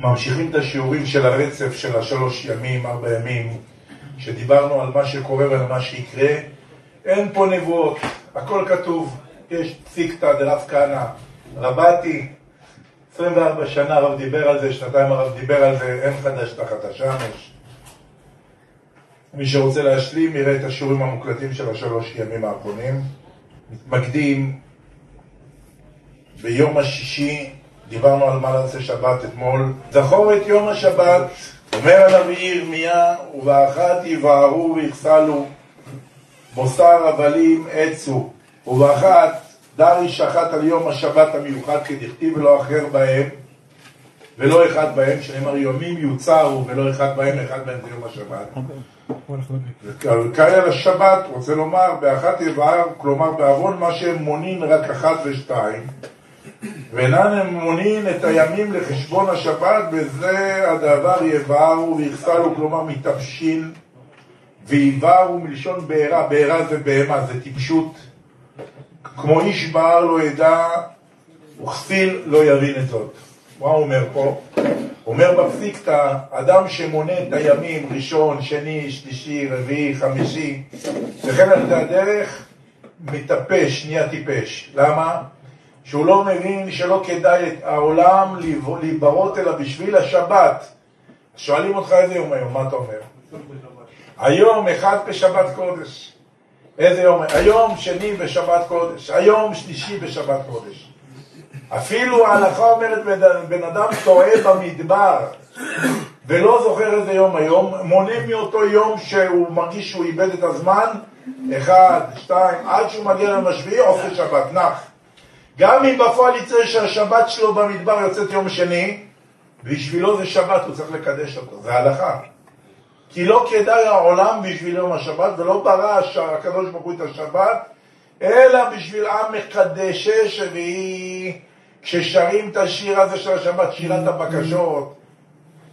ממשיכים את השיעורים של הרצף של השלוש ימים, ארבע ימים, שדיברנו על מה שקורה ועל מה שיקרה. אין פה נבואות, הכל כתוב. יש פסיקתא דרב כהנא, רבתי, 24 שנה הרב דיבר על זה, שנתיים הרב דיבר על זה, אין חדש תחת השמש. מי שרוצה להשלים יראה את השיעורים המוקלטים של השלוש ימים האחרונים. מתמקדים ביום השישי, דיברנו על מה נעשה שבת אתמול. זכור את יום השבת, אומר הנביא ירמיה, ובאחת יבערו ויחסלו, בוסר הבלים עצו, ובאחת דרי שחט על יום השבת המיוחד כדכתיב ולא אחר בהם ולא אחד בהם, שנאמר יומים יוצרו ולא אחד בהם, אחד בהם זה יום השבת. קריא על השבת, רוצה לומר, באחת יבער, כלומר בעוון מה שהם מונין רק אחת ושתיים, ואינן הם מונין את הימים לחשבון השבת, בזה הדבר יבערו ויחסלו, כלומר מתבשיל, ויבערו מלשון בעירה, בעירה זה בהמה, זה טיפשות. כמו איש בער לא ידע, וכסיל לא יבין את זאת. מה הוא אומר פה? אומר בפסיקתא, אדם שמונה את הימים, ראשון, שני, שלישי, רביעי, חמישי, וכן על ידי הדרך, מטפש, נהיה טיפש. למה? שהוא לא מבין שלא כדאי את העולם להיברות אלא בשביל השבת. שואלים אותך איזה יום היום, מה אתה אומר? היום אחד בשבת קודש. איזה יום? היום שני בשבת קודש, היום שלישי בשבת קודש. אפילו ההלכה אומרת בן אדם טועה במדבר ולא זוכר איזה יום היום, מונה מאותו יום שהוא מרגיש שהוא איבד את הזמן, אחד, שתיים, עד שהוא מגיע ליום השביעי, עושה שבת, נח. גם אם בפועל יצא שהשבת שלו במדבר יוצאת יום שני, בשבילו זה שבת, הוא צריך לקדש אותו, זה הלכה. כי לא כדאי העולם בשביל יום השבת, ולא ברא הקדוש ברוך הוא את השבת, אלא בשביל עם מקדשש, והיא, כששרים את השיר הזה של השבת, שירת הבקשות,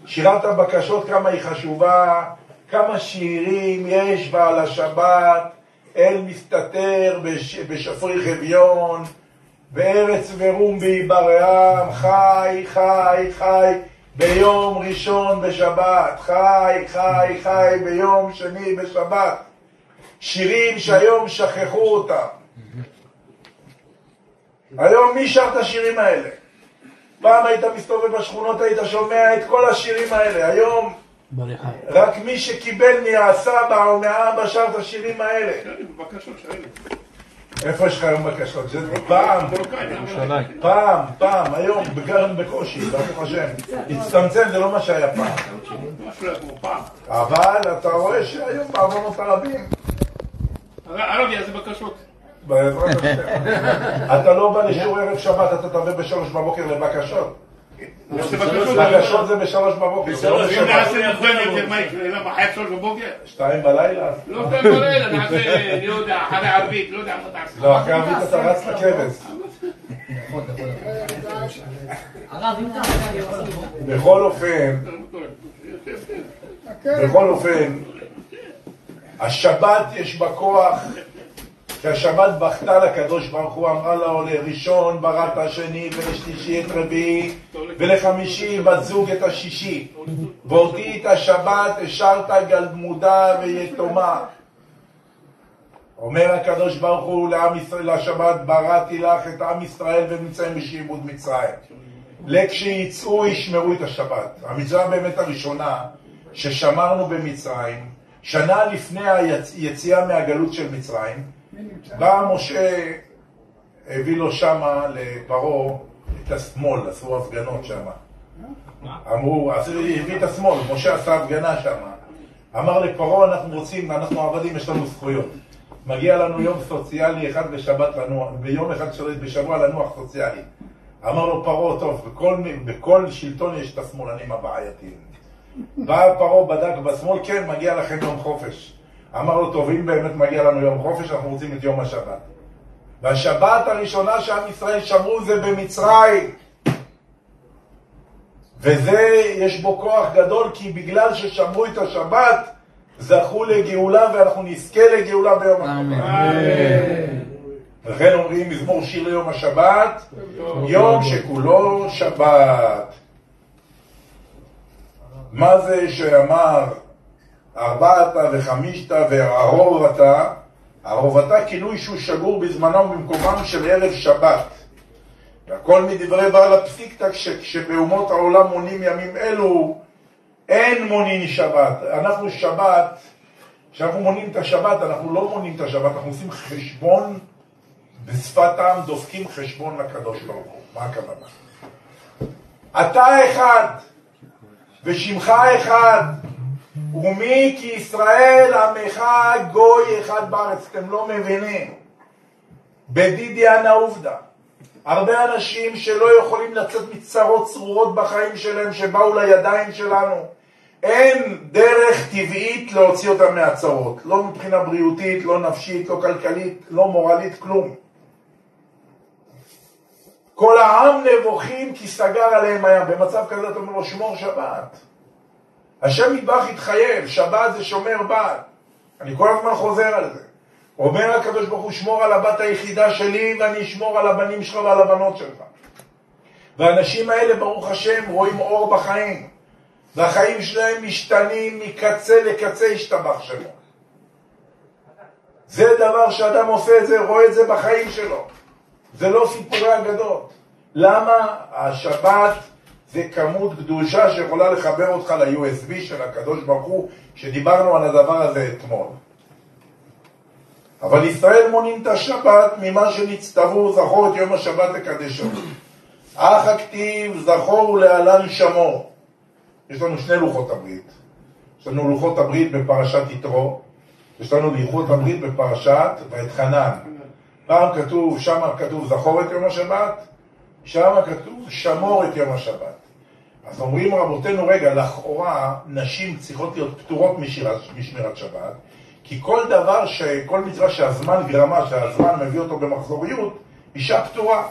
שירת הבקשות כמה היא חשובה, כמה שירים יש בה על השבת, אל מסתתר בש, בשפריך אביון, בארץ ורום בהיברעם, חי, חי, חי. ביום ראשון בשבת, חי, חי, חי ביום שני בשבת. שירים שהיום שכחו אותם. היום מי שר את השירים האלה? פעם היית מסתובב בשכונות, היית שומע את כל השירים האלה. היום רק מי שקיבל מהסבא או מהאבא שר את השירים האלה. איפה יש לך היום בקשות? זה פעם, פעם, פעם, היום, בגרם בקושי, ברוך השם. הצטמצם, זה לא מה שהיה פעם. אבל אתה רואה שהיום בעוונות הרבים. הרב יעשה בקשות. בעזרת השם. אתה לא בא לשיעור ערב שבת, אתה תבוא בשלוש בבוקר לבקשות. בקשות זה בשלוש בבוקר. אם נעשה מוקדם מה יקרה? למה חייב שלוש בבוקר? שתיים בלילה? לא שתיים בלילה, נעשה, אני יודע, אחרי ערבית, לא יודע מה תעשה. לא, אחרי ערבית אתה רץ לכבש. בכל אופן, בכל אופן, השבת יש בה כוח שהשבת בכתה לקדוש ברוך הוא, אמרה לו לראשון בראת השני ולשלישי את רביעי ולחמישי בת זוג את השישי. ואותי את השבת השארת גלמודה ויתומה. אומר הקדוש ברוך הוא לעם ישראל, לשבת בראתי לך את עם ישראל ונמצאים בשעבוד מצרים. לכשיצאו ישמרו את השבת. המצווה באמת הראשונה ששמרנו במצרים שנה לפני היציאה מהגלות של מצרים בא משה, הביא לו שמה לפרעה את השמאל, עשו הפגנות שמה. אמרו, הביא את השמאל, משה עשה הפגנה שמה. אמר לפרעה, אנחנו רוצים, אנחנו עבדים, יש לנו זכויות. מגיע לנו יום סוציאלי אחד בשבת לנוח, ביום אחד בשבוע לנוח סוציאלי. אמר לו פרעה, טוב, בכל, בכל שלטון יש את השמאלנים הבעייתיים. בא פרעה, בדק בשמאל, כן, מגיע לכם יום חופש. אמר לו, טוב, אם באמת מגיע לנו יום חופש, אנחנו רוצים את יום השבת. והשבת הראשונה שעם ישראל שמרו זה במצרים. וזה, יש בו כוח גדול, כי בגלל ששמרו את השבת, זכו לגאולה, ואנחנו נזכה לגאולה ביום השבת. לכן אומרים מזמור שיר ליום השבת, יום שכולו שבת. מה זה שאמר ארבעתה וחמישתה וערובתה? ערובתה כינוי שהוא שגור בזמנם ובמקומם של ערב שבת. והכל מדברי בעל הפסיקתא, כשבאומות העולם מונים ימים אלו, אין מונין שבת. אנחנו שבת, כשאנחנו מונים את השבת, אנחנו לא מונים את השבת, אנחנו עושים חשבון בשפת העם, דופקים חשבון לקדוש ברוך הוא. מה הכוונה? אתה אחד, ושמך אחד, ומי כי ישראל עמך גוי אחד בארץ. אתם לא מבינים. בדידיה עובדא. הרבה אנשים שלא יכולים לצאת מצרות צרורות בחיים שלהם שבאו לידיים שלנו. אין דרך טבעית להוציא אותם מהצרות, לא מבחינה בריאותית, לא נפשית, לא כלכלית, לא מורלית, כלום. כל העם נבוכים כי סגר עליהם הים. במצב כזה אתה אומר לו, שמור שבת. השם מטבח התחייב, שבת זה שומר בת. אני כל הזמן חוזר על זה. אומר הקדוש ברוך הוא, שמור על הבת היחידה שלי ואני אשמור על הבנים שלך ועל הבנות שלך. והאנשים האלה, ברוך השם, רואים אור בחיים. והחיים שלהם משתנים מקצה לקצה, השתבח שמו. זה דבר שאדם עושה את זה, רואה את זה בחיים שלו. זה לא סיפורי אגדות. למה? השבת זה כמות קדושה שיכולה לחבר אותך ל-USB של הקדוש ברוך הוא, שדיברנו על הדבר הזה אתמול. אבל ישראל מונים את השבת ממה שנצטוו, זכור את יום השבת לקדשו. אך הכתיב זכור ולהלן שמור. יש לנו שני לוחות הברית. יש לנו לוחות הברית בפרשת יתרו, יש לנו לוחות הברית בפרשת ואתחנן. פעם כתוב, שם כתוב זכור את יום השבת, שם כתוב שמור את יום השבת. אז אומרים רבותינו, רגע, לכאורה נשים צריכות להיות פטורות משמירת, שבת, כי כל דבר, ש... כל מצווה שהזמן גרמה, שהזמן מביא אותו במחזוריות, אישה פטורה.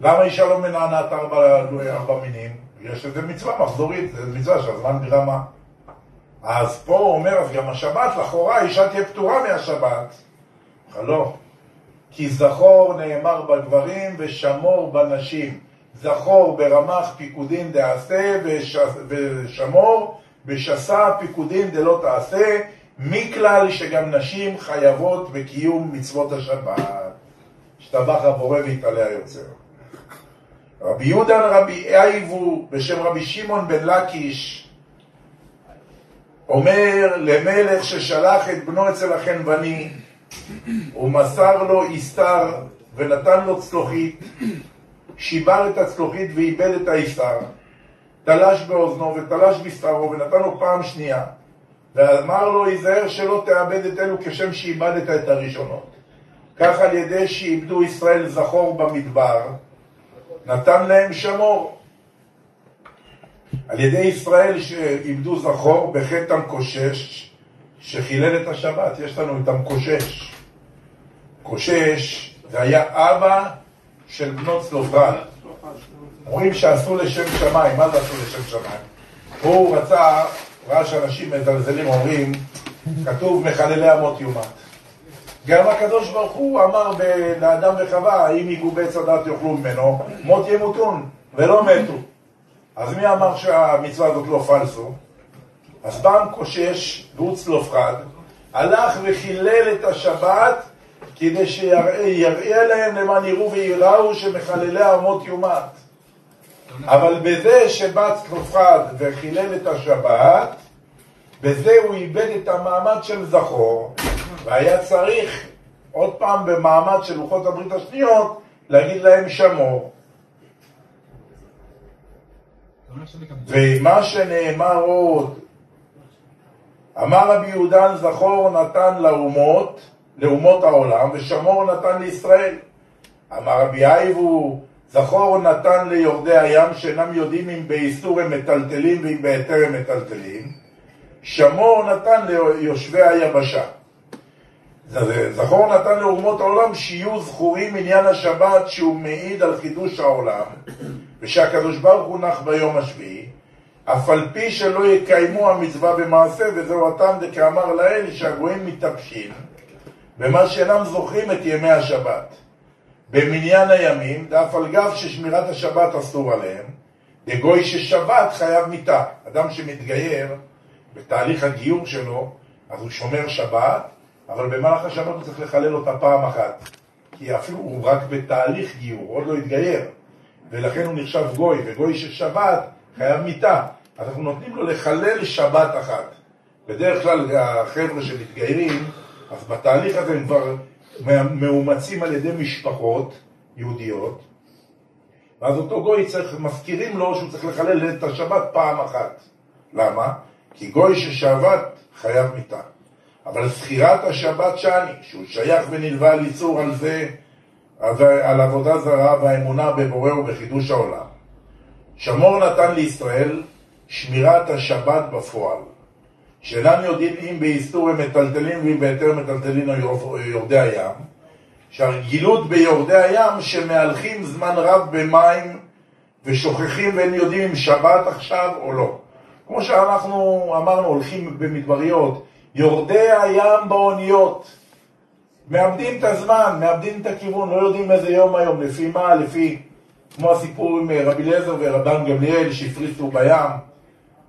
למה אישה לא מנענעת ארבע, ארבע מינים? בגלל שזה מצווה מחזורית, זה מצווה שהזמן גרמה. אז פה הוא אומר, אז גם השבת, לכאורה אישה תהיה פטורה מהשבת. לא. כי זכור נאמר בגברים ושמור בנשים. זכור ברמח פיקודין דעשה ושמור בשסה פיקודין דלא תעשה, מכלל שגם נשים חייבות בקיום מצוות השבת. השתבח הבורא והתעלה היוצר. רבי יהודה רבי אייבו בשם רבי שמעון בן לקיש אומר למלך ששלח את בנו אצל החנווני ומסר לו איסתר ונתן לו צלוחית שיבר את הצלוחית ואיבד את האיסתר תלש באוזנו ותלש בשרו ונתן לו פעם שנייה ואמר לו, היזהר שלא תאבד את אלו כשם שאיבדת את הראשונות. כך על ידי שאיבדו ישראל זכור במדבר, נתן להם שמור. על ידי ישראל שאיבדו זכור בחטא המקושש, שחילל את השבת. יש לנו את המקושש. קושש זה היה אבא של בנות צלופחד. אומרים שעשו לשם שמיים, מה זה עשו לשם שמיים? הוא רצה ראה שאנשים מזלזלים אומרים, כתוב מחללי אמות יומת. גם הקדוש ברוך הוא אמר לאדם וחווה, אם ייגעו בעץ הדת יאכלו ממנו, מות ימותון, ולא מתו. אז מי אמר שהמצווה הזאת לא פלסו? אז בא המקושש, והוא צלופחד, הלך וחילל את השבת כדי שיראה להם למען יראו וייראו שמחללי אמות יומת. אבל בזה שבא צלופחד וחילל את השבת, בזה הוא איבד את המעמד של זכור, והיה צריך עוד פעם במעמד של לוחות הברית השניות להגיד להם שמור. ומה שנאמר עוד, אמר רבי יהודן זכור נתן לאומות, לאומות העולם, ושמור נתן לישראל. אמר רבי אייבו זכור נתן ליורדי הים שאינם יודעים אם באיסור הם מטלטלים ואם בהיתר הם מטלטלים. שמור נתן ליושבי היבשה. זכור נתן לאומות העולם שיהיו זכורים עניין השבת שהוא מעיד על חידוש העולם ושהקדוש ברוך הוא נח ביום השביעי אף על פי שלא יקיימו המצווה במעשה וזהו הטעם דקאמר לאל שהגויים מתאפשים במה שאינם זוכרים את ימי השבת במניין הימים, דאף על גב ששמירת השבת אסור עליהם, דגוי ששבת חייב מיתה. אדם שמתגייר בתהליך הגיור שלו, אז הוא שומר שבת, אבל במהלך השבת הוא צריך לחלל אותה פעם אחת. כי אפילו הוא רק בתהליך גיור, עוד לא התגייר. ולכן הוא נחשב גוי, וגוי של שבת חייב מיתה. אז אנחנו נותנים לו לחלל שבת אחת. בדרך כלל החבר'ה שמתגיירים, אז בתהליך הזה הם כבר מאומצים על ידי משפחות יהודיות, ואז אותו גוי צריך, מזכירים לו שהוא צריך לחלל את השבת פעם אחת. למה? כי גוי ששבת חייב מיתה. אבל זכירת השבת שאני, שהוא שייך ונלווה על איסור על זה, על עבודה זרה והאמונה בבורא ובחידוש העולם. שמור נתן לישראל שמירת השבת בפועל. שאינם יודעים אם באיסור הם מטלטלים ואם בהיתר מטלטלים יורדי הים, שהרגילות ביורדי הים שמהלכים זמן רב במים ושוכחים ואין יודעים אם שבת עכשיו או לא. כמו שאנחנו אמרנו, הולכים במדבריות, יורדי הים באוניות, מאבדים את הזמן, מאבדים את הכיוון, לא יודעים איזה יום היום, לפי מה, לפי, כמו הסיפור עם רבי אליעזר ורבן גמליאל שהפריסו בים,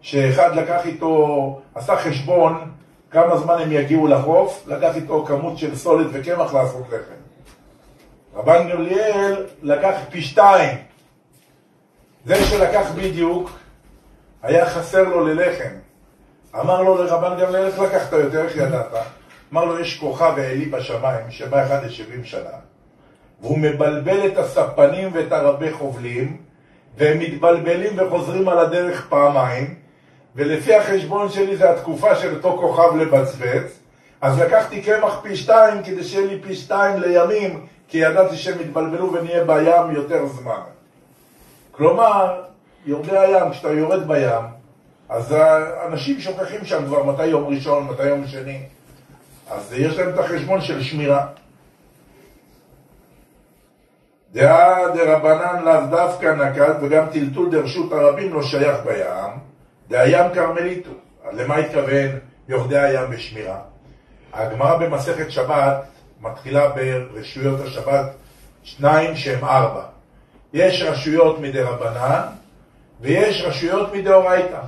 שאחד לקח איתו, עשה חשבון כמה זמן הם יגיעו לחוף, לקח איתו כמות של סולת וקמח לעשות לחם. רבן גמליאל לקח פי שתיים. זה שלקח בדיוק, היה חסר לו ללחם. אמר לו לרבן גמליאל, איך לקחת יותר, איך ידעת? אמר לו, יש כוכב העלי בשמיים, שבא אחד לשבעים שנה, והוא מבלבל את הספנים ואת הרבי חובלים, והם מתבלבלים וחוזרים על הדרך פעמיים, ולפי החשבון שלי זה התקופה של אותו כוכב לבצבץ, אז לקחתי קמח פי שתיים כדי שיהיה לי פי שתיים לימים, כי ידעתי שהם יתבלבלו ונהיה בים יותר זמן. כלומר, יורדי הים, כשאתה יורד בים, אז אנשים שוכחים שם כבר מתי יום ראשון, מתי יום שני, אז יש להם את החשבון של שמירה. דעה דרבנן לאו דווקא נקט וגם טלטול דרשות הרבים לא שייך בים דהים כרמליתו. למה התכוון יורדי הים בשמירה? הגמרא במסכת שבת מתחילה ברשויות השבת שניים שהם ארבע. יש רשויות מדרבנן ויש רשויות מדאורייתא.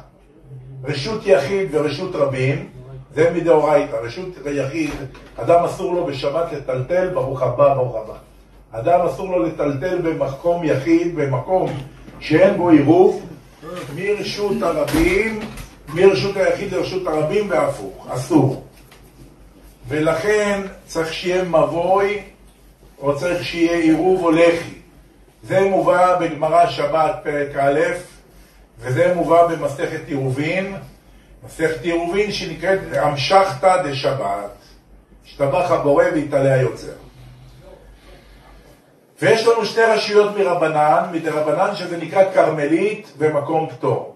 רשות יחיד ורשות רבים זה מדאורייתא. רשות יחיד, אדם אסור לו בשבת לטלטל, ברוך הבא, ברוך הבא. אדם אסור לו לטלטל במקום יחיד, במקום שאין בו עירוב, מרשות הרבים, מרשות היחיד לרשות הרבים והפוך, אסור. ולכן צריך שיהיה מבוי, או צריך שיהיה עירוב או לחי. זה מובא בגמרא שבת פרק א', וזה מובא במסכת עירובין, מסכת עירובין שנקראת המשכתא דשבת, השתבח הבורא והתעלה היוצר. ויש לנו שתי רשויות מרבנן, מדרבנן שזה נקרא כרמלית ומקום פטור.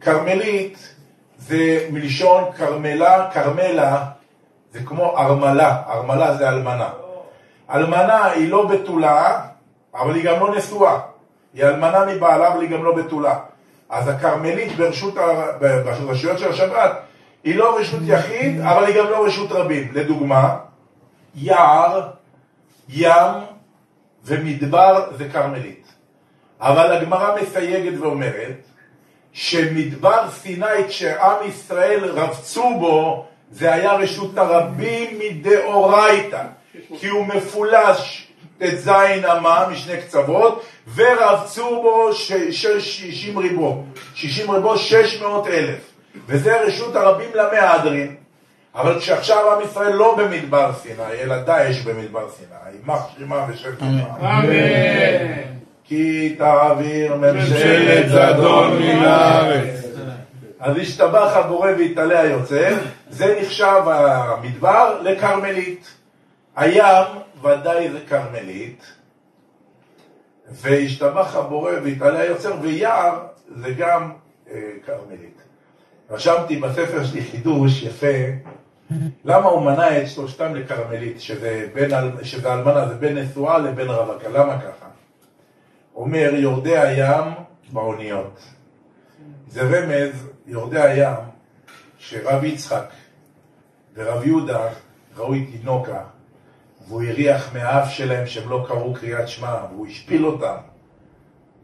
כרמלית זה מלשון כרמלה, כרמלה זה כמו ארמלה, ארמלה זה אלמנה. אלמנה היא לא בתולה, אבל היא גם לא נשואה. היא אלמנה מבעלה, אבל היא גם לא בתולה. אז הכרמלית ברשות, ברשויות של השבת היא לא רשות יחיד, אבל היא גם לא רשות רבים. לדוגמה, יער, ים, ומדבר זה כרמלית. אבל הגמרא מסייגת ואומרת שמדבר סיני כשעם ישראל רבצו בו זה היה רשות הרבים מדאורייתא כי הוא מפולש ט"ז אמה משני קצוות ורבצו בו שישים ריבו, שישים ריבו שש מאות אלף. וזה רשות הרבים למהדרין אבל כשעכשיו עם ישראל לא במדבר סיני, אלא דאעש במדבר סיני, יימח שמה ושם אמן. כי תעביר ממשלת זדון מן הארץ. אז השתבח הבורא והתעלה היוצר, זה נחשב המדבר לכרמלית. הים ודאי זה כרמלית, והשתבח הבורא והתעלה היוצר, ויער זה גם אה, כרמלית. רשמתי בספר שלי חידוש יפה, למה הוא מנה את שלושתם לכרמלית, שזה, בין, שזה אלמנה, זה בין נשואה לבין רווקה, למה ככה? אומר יורדי הים באוניות. זה רמז, יורדי הים, שרב יצחק ורב יהודה ראו את תינוקה, והוא הריח מהאף שלהם שהם לא קראו קריאת שמע, והוא השפיל אותם.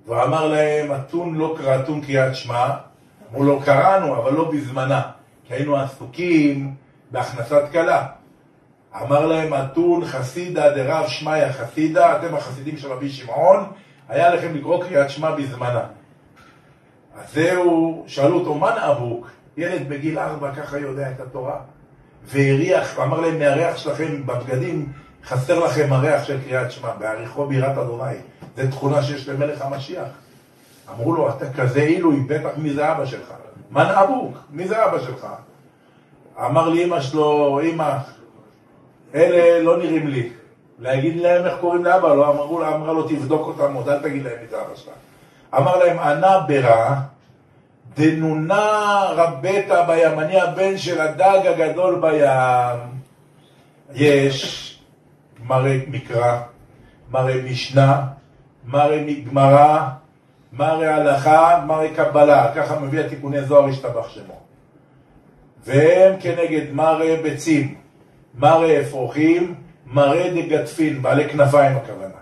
ואמר להם, אתון לא קרא, אתון קריאת שמע. אמרו לו, קראנו, אבל לא בזמנה, כי היינו עסוקים בהכנסת כלה. אמר להם, אתון חסידה דרב שמיא חסידה, אתם החסידים של רבי שמעון, היה לכם לקרוא קריאת שמע בזמנה. אז זהו, שאלו אותו, מה נאבוק? ילד בגיל ארבע ככה יודע את התורה. והריח, אמר להם, מהריח שלכם בבגדים, חסר לכם הריח של קריאת שמע, בעריכו בירת אדוני. זו תכונה שיש למלך המשיח. אמרו לו, אתה כזה עילוי, בטח מי זה אבא שלך? מה נאבוק? מי זה אבא שלך? אמר לי אמא שלו, אמא, אלה לא נראים לי. להגיד להם איך קוראים לאבא, לא אמרו לה, אמרה לו, תבדוק אותם, עוד אל תגיד להם זה אבא שלה. אמר להם, ענה ברע, דנונה רבתה בים, אני הבן של הדג הגדול בים. יש מראה מקרא, מראה משנה, מראה גמרא, מראה הלכה, מראה קבלה, ככה מביא התיקוני זוהר השתבח שמו. והם כנגד מראה ביצים, מראה אפרוחים, מראה דגדפין, בעלי כנפיים הכוונה.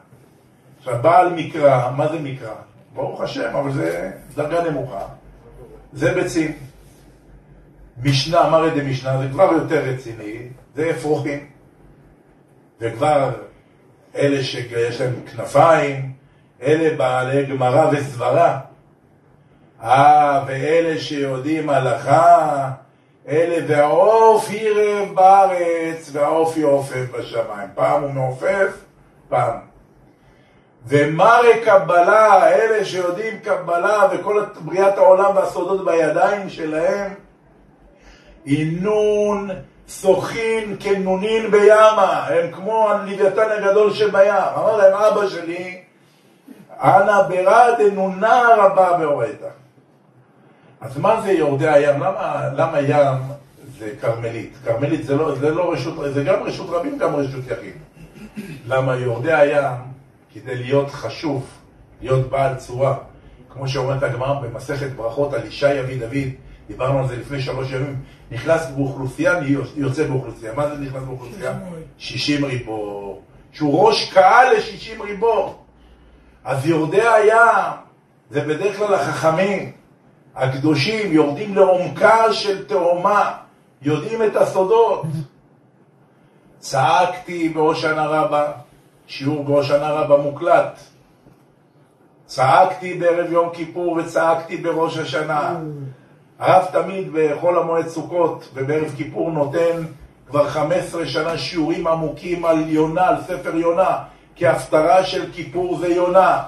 עכשיו, בעל מקרא, מה זה מקרא? ברוך השם, אבל זה דרגה נמוכה. זה ביצים. משנה, מראה דמשנה, זה כבר יותר רציני, זה אפרוחים. וכבר אלה שיש להם כנפיים, אלה בעלי גמרא וסברה. אה, ואלה שיודעים הלכה, אלה והעוף ירב בארץ והעוף יעופף בשמיים. פעם הוא מעופף, פעם. ומרי קבלה, אלה שיודעים קבלה וכל בריאת העולם והסודות בידיים שלהם, אינון שוחין כנונין בימה, הם כמו הלוויתן הגדול שבים. אמר להם אבא שלי, אנא ברא דנונה רבה באורייתא. אז מה זה יורדי הים? למה, למה ים זה כרמלית? כרמלית זה לא, זה לא רשות, זה גם רשות רבים, גם רשות יחיד. למה יורדי הים, כדי להיות חשוב, להיות בעל צורה, כמו שאומרת הגמרא במסכת ברכות על אישה יביא דוד, דיברנו על זה לפני שלוש ימים, נכנס באוכלוסייה, יוצא באוכלוסייה. מה זה נכנס באוכלוסייה? שישים ריבו. שהוא ראש קהל לשישים ריבו. אז יורדי הים, זה בדרך כלל החכמים, הקדושים, יורדים לעומקה של תאומה, יודעים את הסודות. צעקתי בהושענא רבה, שיעור בהושענא רבה מוקלט. צעקתי בערב יום כיפור וצעקתי בראש השנה. הרב תמיד בחול המועד סוכות ובערב כיפור נותן כבר 15 שנה שיעורים עמוקים על יונה, על ספר יונה, כי הפטרה של כיפור זה יונה.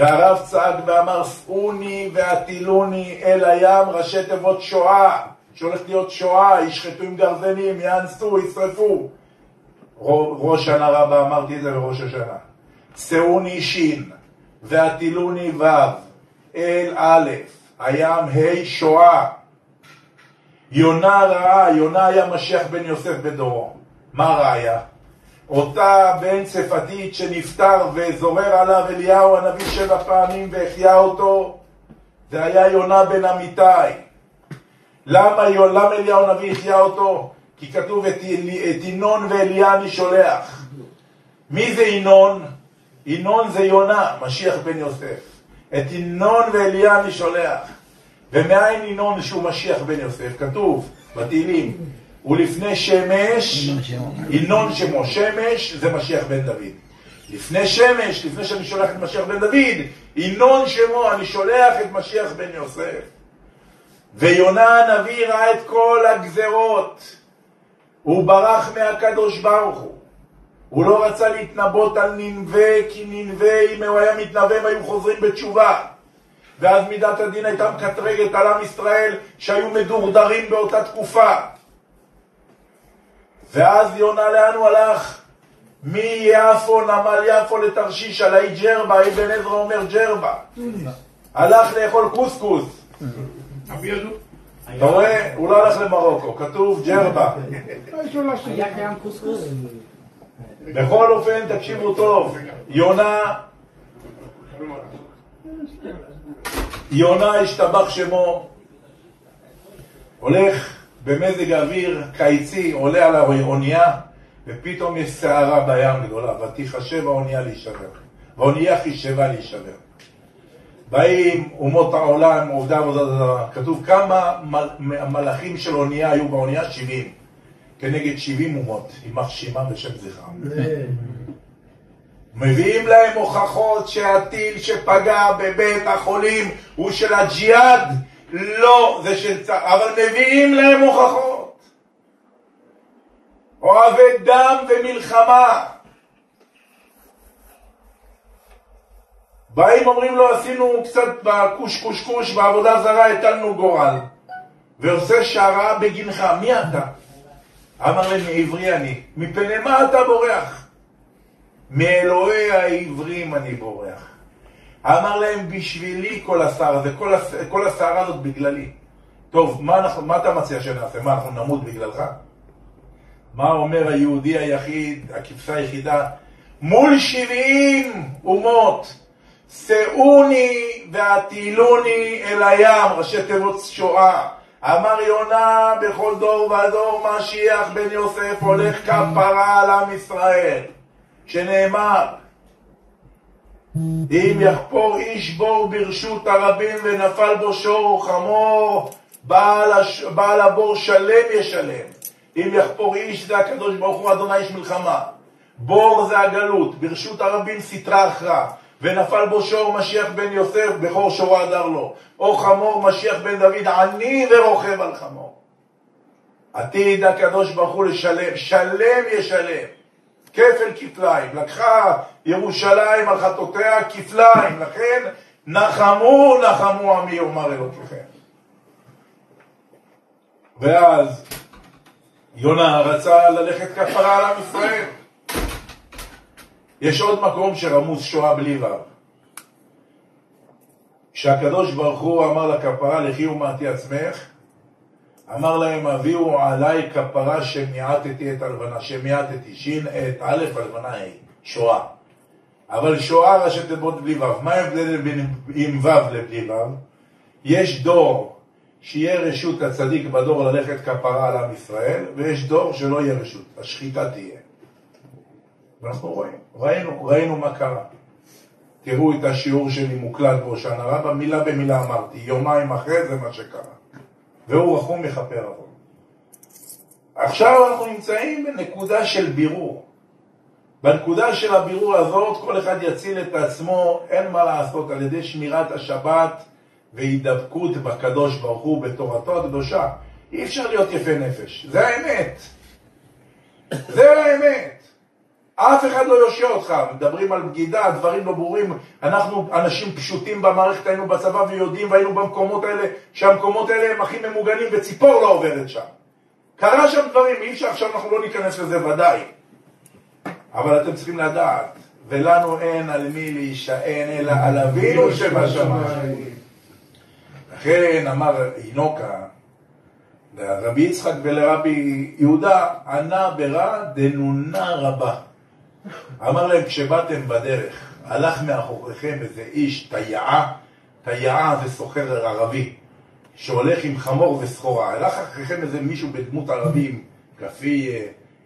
והרב צעק ואמר, סעוני והטילוני אל הים, ראשי תיבות שואה, שהולכת להיות שואה, ישחטו עם גרזנים, יאנסו, ישרפו. ראש שנה רבה אמרתי את זה בראש השנה. סעוני שין, והטילוני ו', אל א', הים ה' שואה. יונה רעה, יונה היה משיח בן יוסף בדורו. מה ראיה? אותה בן צפתית שנפטר וזורר עליו אליהו הנביא שבע פעמים והחיה אותו, זה היה יונה בן אמיתי. למה, למה אליהו הנביא החיה אותו? כי כתוב את, את ינון ואליה אני שולח. מי זה ינון? ינון זה יונה, משיח בן יוסף. את ינון ואליה אני שולח. ומאין ינון שהוא משיח בן יוסף? כתוב בתהילים, ולפני שמש, ינון שמו שמש, זה משיח בן דוד. לפני שמש, לפני שאני שולח את משיח בן דוד, ינון שמו, אני שולח את משיח בן יוסף. ויונה הנביא ראה את כל הגזרות. הוא ברח מהקדוש ברוך הוא. הוא לא רצה להתנבאות על ננבה, כי ננבה, אם הוא היה מתנבא, הם היו חוזרים בתשובה. ואז מידת הדין הייתה מקטרגת על עם ישראל שהיו מדורדרים באותה תקופה. ואז יונה לאן הוא הלך? מיפו, נמל יפו לתרשיש, על האי ג'רבה, אבן עזרא אומר ג'רבה. הלך לאכול קוסקוס. אתה רואה? הוא לא הלך למרוקו, כתוב ג'רבה. בכל אופן, תקשיבו טוב, יונה, יונה השתבח שמו, הולך במזג האוויר קיצי, עולה על האונייה, ופתאום יש סערה בים גדולה, ותיחשב האונייה להישבר. האונייה חישבה להישבר. באים אומות העולם, עובדי עבודה זרה, כתוב כמה מל- מלאכים של אונייה היו באונייה? 70. כנגד 70 אומות, יימח שמם ושם זכרם. מביאים להם הוכחות שהטיל שפגע בבית החולים הוא של הג'יהאד, לא, זה של צה"ל, אבל מביאים להם הוכחות. אוהבי דם ומלחמה. באים אומרים לו עשינו קצת בקוש קוש קוש בעבודה זרה הטלנו גורל ועושה שערה בגינך, מי אתה? אמר להם מעברי אני, מפני מה אתה בורח? מאלוהי העברים אני בורח. אמר להם בשבילי כל הסערה הזה, כל, הס... הזאת בגללי. טוב, מה, אנחנו, מה אתה מציע שנעשה? מה, אנחנו נמות בגללך? מה אומר היהודי היחיד, הכבשה היחידה? מול שבעים אומות, שאוני והטילוני אל הים, ראשי תיבות שואה. אמר יונה בכל דור ודור משיח בן יוסף הולך כפרה על עם ישראל, שנאמר אם יחפור איש בור ברשות הרבים ונפל בו שור או חמור, בעל, הש... בעל הבור שלם ישלם. אם יחפור איש זה הקדוש ברוך הוא אדוני איש מלחמה. בור זה הגלות, ברשות הרבים סטרה אחרא. ונפל בו שור משיח בן יוסף, בכור שורו הדר לו. או חמור משיח בן דוד, עני ורוכב על חמור. עתיד הקדוש ברוך הוא לשלם, שלם ישלם. כפל כפליים. לקחה ירושלים על חטאותיה כפליים, לכן נחמו נחמו עמי יאמר אלוקיכם. ואז יונה רצה ללכת כפרה על עם ישראל. יש עוד מקום שרמוז שואה בלי ו'. כשהקדוש ברוך הוא אמר לכפרה לכי ומעטי עצמך, אמר להם הביאו עליי כפרה שמיעטתי את הלבנה, שמיעטתי, שין את א' הלבנה ה', שואה. אבל שואה ראשי תיבות בלי ו'. מה ההבדל בין עם ו' לבלי ו'? יש דור שיהיה רשות הצדיק בדור ללכת כפרה על עם ישראל, ויש דור שלא יהיה רשות, השחיטה תהיה. ואנחנו רואים, ראינו, ראינו מה קרה. תראו את השיעור שלי מוקלט בהושענא רבה, מילה במילה אמרתי, יומיים אחרי זה מה שקרה. והוא רחום מכפר עוון. עכשיו אנחנו נמצאים בנקודה של בירור. בנקודה של הבירור הזאת כל אחד יציל את עצמו, אין מה לעשות, על ידי שמירת השבת והידבקות בקדוש ברוך הוא בתורתו הקדושה. אי אפשר להיות יפה נפש, זה האמת. זה האמת. אף אחד לא יושיע אותך, מדברים על בגידה, דברים לא ברורים, אנחנו אנשים פשוטים במערכת, היינו בצבא ויודעים והיינו במקומות האלה, שהמקומות האלה הם הכי ממוגנים וציפור לא עוברת שם. קרה שם דברים, אי אפשר, עכשיו אנחנו לא ניכנס לזה ודאי. אבל אתם צריכים לדעת, ולנו אין על מי להישען אלא על אבינו שבשמיים. לכן אמר אינוקה, לרבי יצחק ולרבי יהודה, ענה ברע דנונה רבה. אמר להם, כשבאתם בדרך, הלך מאחוריכם איזה איש, תיעה, תיעה זה סוחר ערבי, שהולך עם חמור וסחורה. הלך אחריכם איזה מישהו בדמות ערבי עם כפי,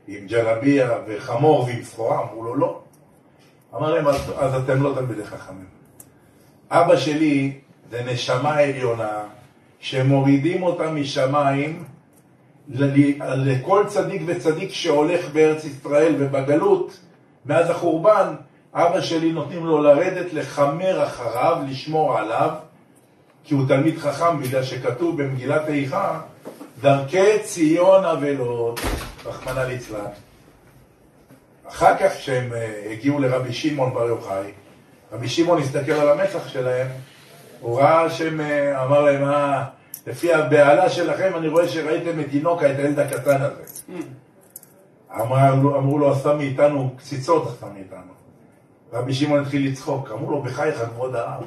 עם ג'לביה וחמור ועם סחורה? אמרו לו, לא. אמר להם, אז, אז אתם לא תלמידי חכמים. אבא שלי זה נשמה עליונה, שמורידים אותה משמיים לכל צדיק וצדיק שהולך בארץ ישראל ובגלות, מאז החורבן, אבא שלי נותנים לו לרדת לחמר אחריו, לשמור עליו, כי הוא תלמיד חכם, בגלל שכתוב במגילת איכה, דרכי ציון אבלות, רחמנא ליצלן. אחר כך כשהם הגיעו לרבי שמעון בר יוחאי, רבי שמעון הסתכל על המצח שלהם, הוא ראה שהם, אמר להם, אה, לפי הבהלה שלכם אני רואה שראיתם את תינוקה, את הילד הקטן הזה. אמרו, אמרו לו, עשה מאיתנו קציצות, עשה מאיתנו. רבי שמעון התחיל לצחוק, אמרו לו, בחייך כבוד הרב.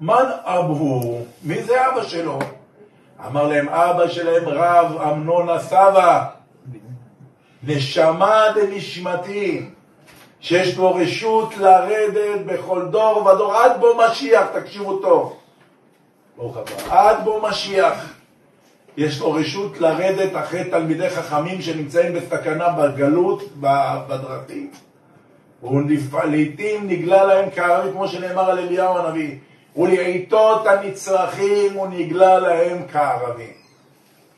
מן אבו, מי זה אבא שלו? אמר להם, אבא שלהם רב אמנון הסבא, נשמה דנשמתי, שיש לו רשות לרדת בכל דור ודור, עד בו משיח, תקשיבו טוב. ברוך הבא, עד בו משיח. יש לו רשות לרדת אחרי תלמידי חכמים שנמצאים בסכנה בגלות, בדרכים. ולעיתים נגלה להם כערבי, כמו שנאמר על אליהו הנביא, ולעיתות הנצרכים הוא נגלה להם כערבי.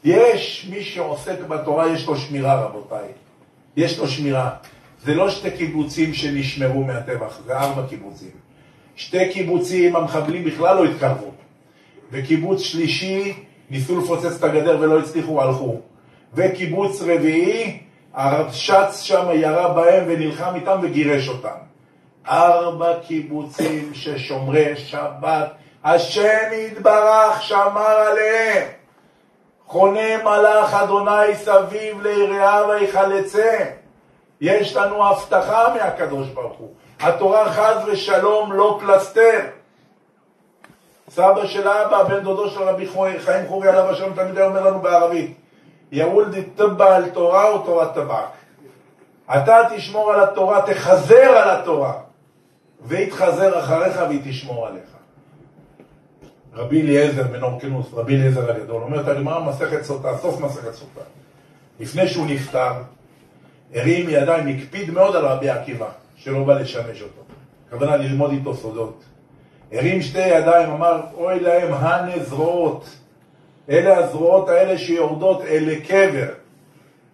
יש מי שעוסק בתורה, יש לו שמירה רבותיי, יש לו שמירה. זה לא שתי קיבוצים שנשמרו מהטבח, זה ארבע קיבוצים. שתי קיבוצים, המחבלים בכלל לא התקרבו. וקיבוץ שלישי, ניסו לפוצץ את הגדר ולא הצליחו, הלכו. וקיבוץ רביעי, הרבש"ץ שם ירה בהם ונלחם איתם וגירש אותם. ארבע קיבוצים ששומרי שבת, השם יתברך שמר עליהם. חונה מלאך אדוני סביב ליראיו ויחלצה. יש לנו הבטחה מהקדוש ברוך הוא. התורה חס ושלום לא פלסתר. סבא של אבא, בן דודו של רבי חיים חורי עליו השלום, תמיד היה אומר לנו בערבית, יאולדי טבע על תורה או תורת טבק. אתה תשמור על התורה, תחזר על התורה, והיא תחזר אחריך והיא תשמור עליך. רבי אליעזר בן אורקנוס, רבי אליעזר הגדול, אומר את הגמרא מסכת סוטה, סוף מסכת סוטה. לפני שהוא נפטר, הרים ידיים, הקפיד מאוד על רבי עקיבא, שלא בא לשמש אותו. הכוונה ללמוד איתו סודות. הרים שתי ידיים, אמר, אוי להם הנזרועות. אלה הזרועות האלה שיורדות אל הקבר,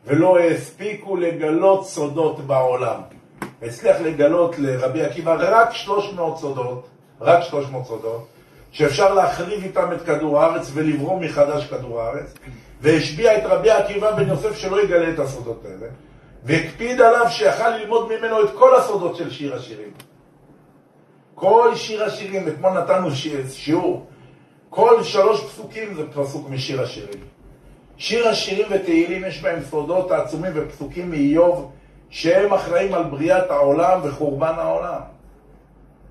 ולא הספיקו לגלות סודות בעולם. הצליח לגלות לרבי עקיבא רק 300 סודות, רק 300 סודות, שאפשר להחריב איתם את כדור הארץ ולברום מחדש כדור הארץ, והשביע את רבי עקיבא בן יוסף שלא יגלה את הסודות האלה, והקפיד עליו שיכל ללמוד ממנו את כל הסודות של שיר השירים. כל שיר השירים, אתמול נתנו שיעור, כל שלוש פסוקים זה פסוק משיר השירים. שיר השירים ותהילים יש בהם סודות העצומים ופסוקים מאיוב שהם אחראים על בריאת העולם וחורבן העולם.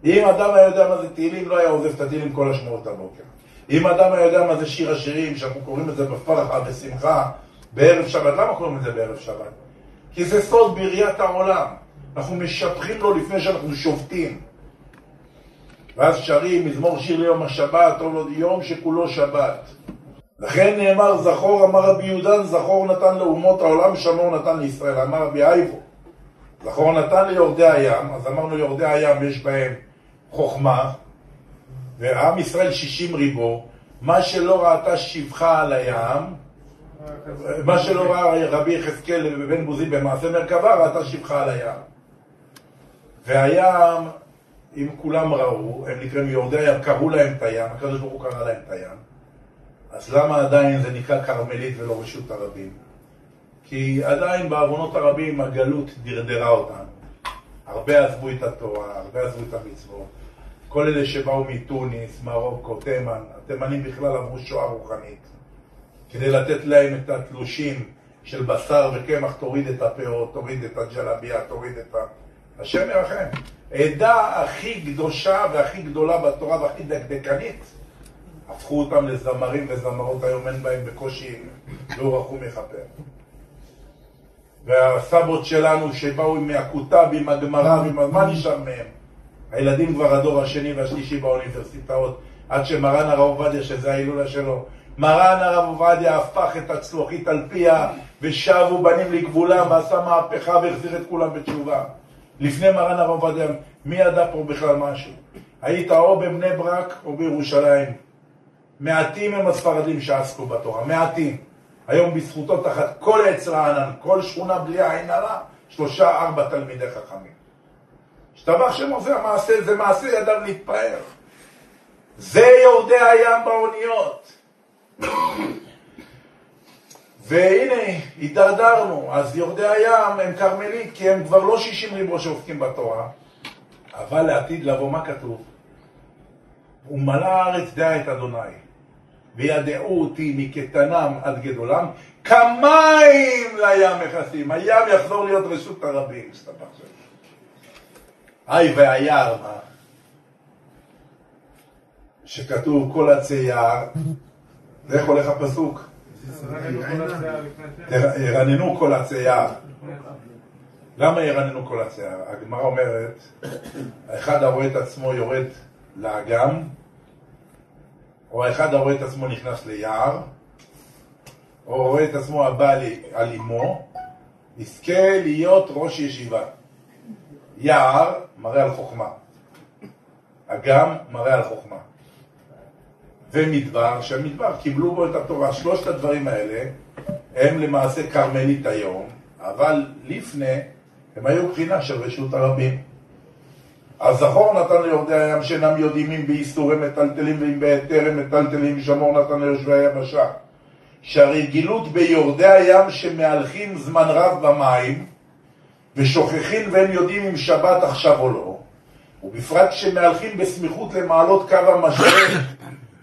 אם אדם היה יודע מה זה תהילים, לא היה עוזב את התהילים כל השמועות הבוקר. אם אדם היה יודע מה זה שיר השירים, שאנחנו קוראים את זה בפרחה, בשמחה, בערב שבת, למה קוראים את זה בערב שבת? כי זה סוד בריאת העולם. אנחנו משבחים לו לפני שאנחנו שובתים. ואז שרים מזמור שיר ליום השבת, טוב לו יום שכולו שבת. לכן נאמר זכור, אמר רבי יהודן, זכור נתן לאומות העולם, שמור נתן לישראל. אמר רבי אייבו, זכור נתן ליורדי הים, אז אמרנו יורדי הים יש בהם חוכמה, ועם ישראל שישים ריבו, מה שלא ראתה שפחה על הים, מה שלא ראה רבי יחזקאל ובן בוזי במעשה מרכבה, ראתה שפחה על הים. והים, אם כולם ראו, הם נקראים יורדי הים, קראו להם את הים, הקדוש ברוך הוא קרא להם את הים. אז למה עדיין זה נקרא כרמלית ולא רשות הרבים? כי עדיין בעוונות הרבים הגלות דרדרה אותם. הרבה עזבו את התורה, הרבה עזבו את המצוות. כל אלה שבאו מתוניס, מרוקו, תימן, התימנים בכלל עברו שואה רוחנית. כדי לתת להם את התלושים של בשר וקמח, תוריד את הפאות, תוריד את הג'לביה, תוריד את ה... השם ירחם. עדה הכי קדושה והכי גדולה בתורה והכי דקדקנית, הפכו אותם לזמרים וזמרות, היום אין בהם בקושי, לא רחום מכפר. והסבות שלנו שבאו עם הכותב, עם הגמרא, ועם... מה נשאר מהם? הילדים כבר הדור השני והשלישי באוניברסיטאות, עד שמרן הרב עובדיה, שזה ההילולה שלו, מרן הרב עובדיה הפך את הצלוחית על פיה, ושבו בנים לגבולם, ועשה מהפכה והחזיר את כולם בתשובה. לפני מרן הרב עובדיה, מי ידע פה בכלל משהו? היית או בבני ברק או בירושלים. מעטים הם הספרדים שעסקו בתורה, מעטים. היום בזכותו תחת כל עץ רענן, כל שכונה בלי עין הרע, שלושה ארבע תלמידי חכמים. השתבח שמו זה המעשה, זה מעשה ידיו להתפאר. זה יורדי הים באוניות. והנה, הידרדרנו, אז יורדי הים הם כרמלית, כי הם כבר לא שישים ריבו שעוסקים בתורה, אבל לעתיד לבוא, מה כתוב? ומלא הארץ דעה את אדוני, וידעו אותי מקטנם עד גדולם, כמים לים מכסים, הים יחזור להיות רשות הרבים, הסתבך שלו. היי והיער, מה? שכתוב כל עצי יער, ואיך הולך הפסוק? ירננו כל עצי יער. למה ירננו כל עצי יער? הגמרא אומרת, האחד הרואה את עצמו יורד לאגם, או האחד הרואה את עצמו נכנס ליער, או רואה את עצמו הבא על אמו, יזכה להיות ראש ישיבה. יער מראה על חוכמה. אגם מראה על חוכמה. ומדבר, שהמדבר קיבלו בו את התורה. שלושת הדברים האלה הם למעשה כרמלית היום, אבל לפני הם היו בחינה של רשות הרבים. הזכור נתן ליורדי הים שאינם יודעים אם באיסורי מטלטלים ואם בהיתר הם מטלטלים, שמור נתן ליושבי היבשה. שהרגילות ביורדי הים שמהלכים זמן רב במים ושוכחים והם יודעים אם שבת עכשיו או לא, ובפרט כשמהלכים בסמיכות למעלות קו המשבר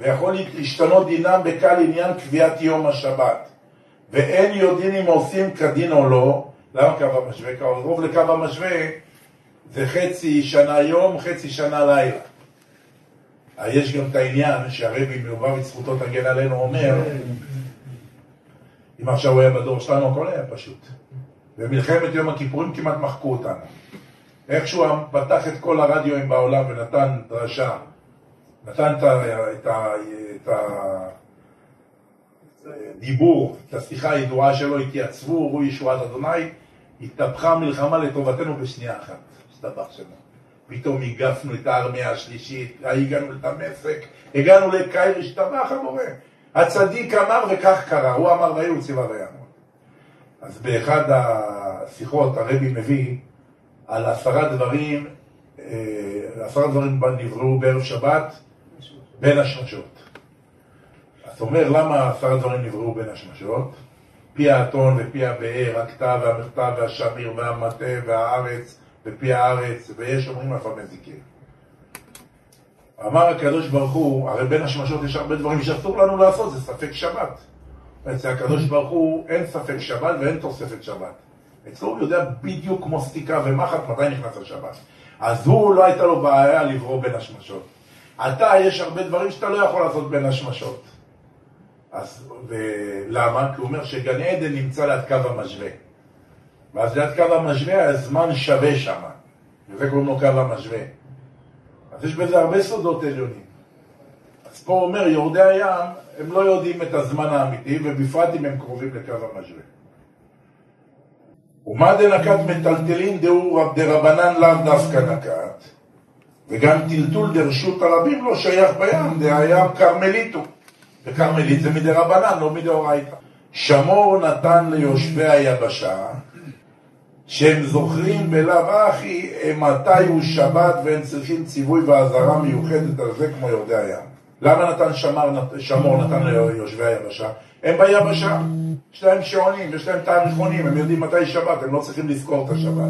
ויכול להשתנות דינם בקל עניין קביעת יום השבת ואין יודעים אם עושים כדין או לא, למה קו המשווה? קרוב לקו המשווה זה חצי שנה יום, חצי שנה לילה. יש גם את העניין שהרבי מלובביץ' זכותו תגן עלינו אומר אם עכשיו הוא היה בדור שלנו הכל היה פשוט. במלחמת יום הכיפורים כמעט מחקו אותנו. איכשהו פתח את כל הרדיואים בעולם ונתן דרשה, נתן את, הדיבור, את השיחה הידועה שלו, התייצבו, ראו ישועת אדוני, התהפכה המלחמה לטובתנו בשנייה אחת, הסתבך שלנו. פתאום הגפנו את הארמיה השלישית, הגענו לדמשק, הגענו לקיירי, השתבח הבורא. הצדיק אמר וכך קרה, הוא אמר ויהיו ציווה ויעמוד. אז באחד השיחות הרבי מביא על עשרה דברים, אה, עשרה דברים נבראו בערב שבת בין השמשות. אז אומר למה עשרה דברים נבראו בין השמשות? פי האתון ופי הבאר, הכתב והמכתב והשמיר והמטה והארץ ופי הארץ, ויש אומרים אף המזיקים. אמר הקדוש ברוך הוא, הרי בין השמשות יש הרבה דברים שאסור לנו לעשות, זה ספק שבת. אצל הקדוש ברוך הוא אין ספק שבת ואין תוספת שבת. אצלו הוא יודע בדיוק כמו סטיקה ומחט מתי נכנס השבת. אז הוא לא הייתה לו בעיה לברוא בין השמשות. אתה, יש הרבה דברים שאתה לא יכול לעשות בין השמשות. אז, ולמה? כי הוא אומר שגן עדן נמצא ליד קו המשווה. ואז ליד קו המשווה הזמן שווה שם. וזה קוראים לו קו המשווה. אז יש בזה הרבה סודות עליונים. אז פה הוא אומר, יורדי הים, הם לא יודעים את הזמן האמיתי, ובפרט אם הם קרובים לקו המשווה. ומה דנקת מטלטלין דאו דרבנן לאו דווקא נקת, וגם טלטול דרשות הרבים לא שייך בים, דהים כרמליתו. וכרמלית זה מדרבנן, לא מדאורייתא. שמור נתן ליושבי היבשה, שהם זוכרים בלאו הכי מתי הוא שבת והם צריכים ציווי ואזהרה מיוחדת על זה כמו יורדי הים. למה נתן שמר, שמור נתן ליושבי היבשה? הם ביבשה, יש להם שעונים, יש להם תאריכונים, הם יודעים מתי שבת, הם לא צריכים לזכור את השבת.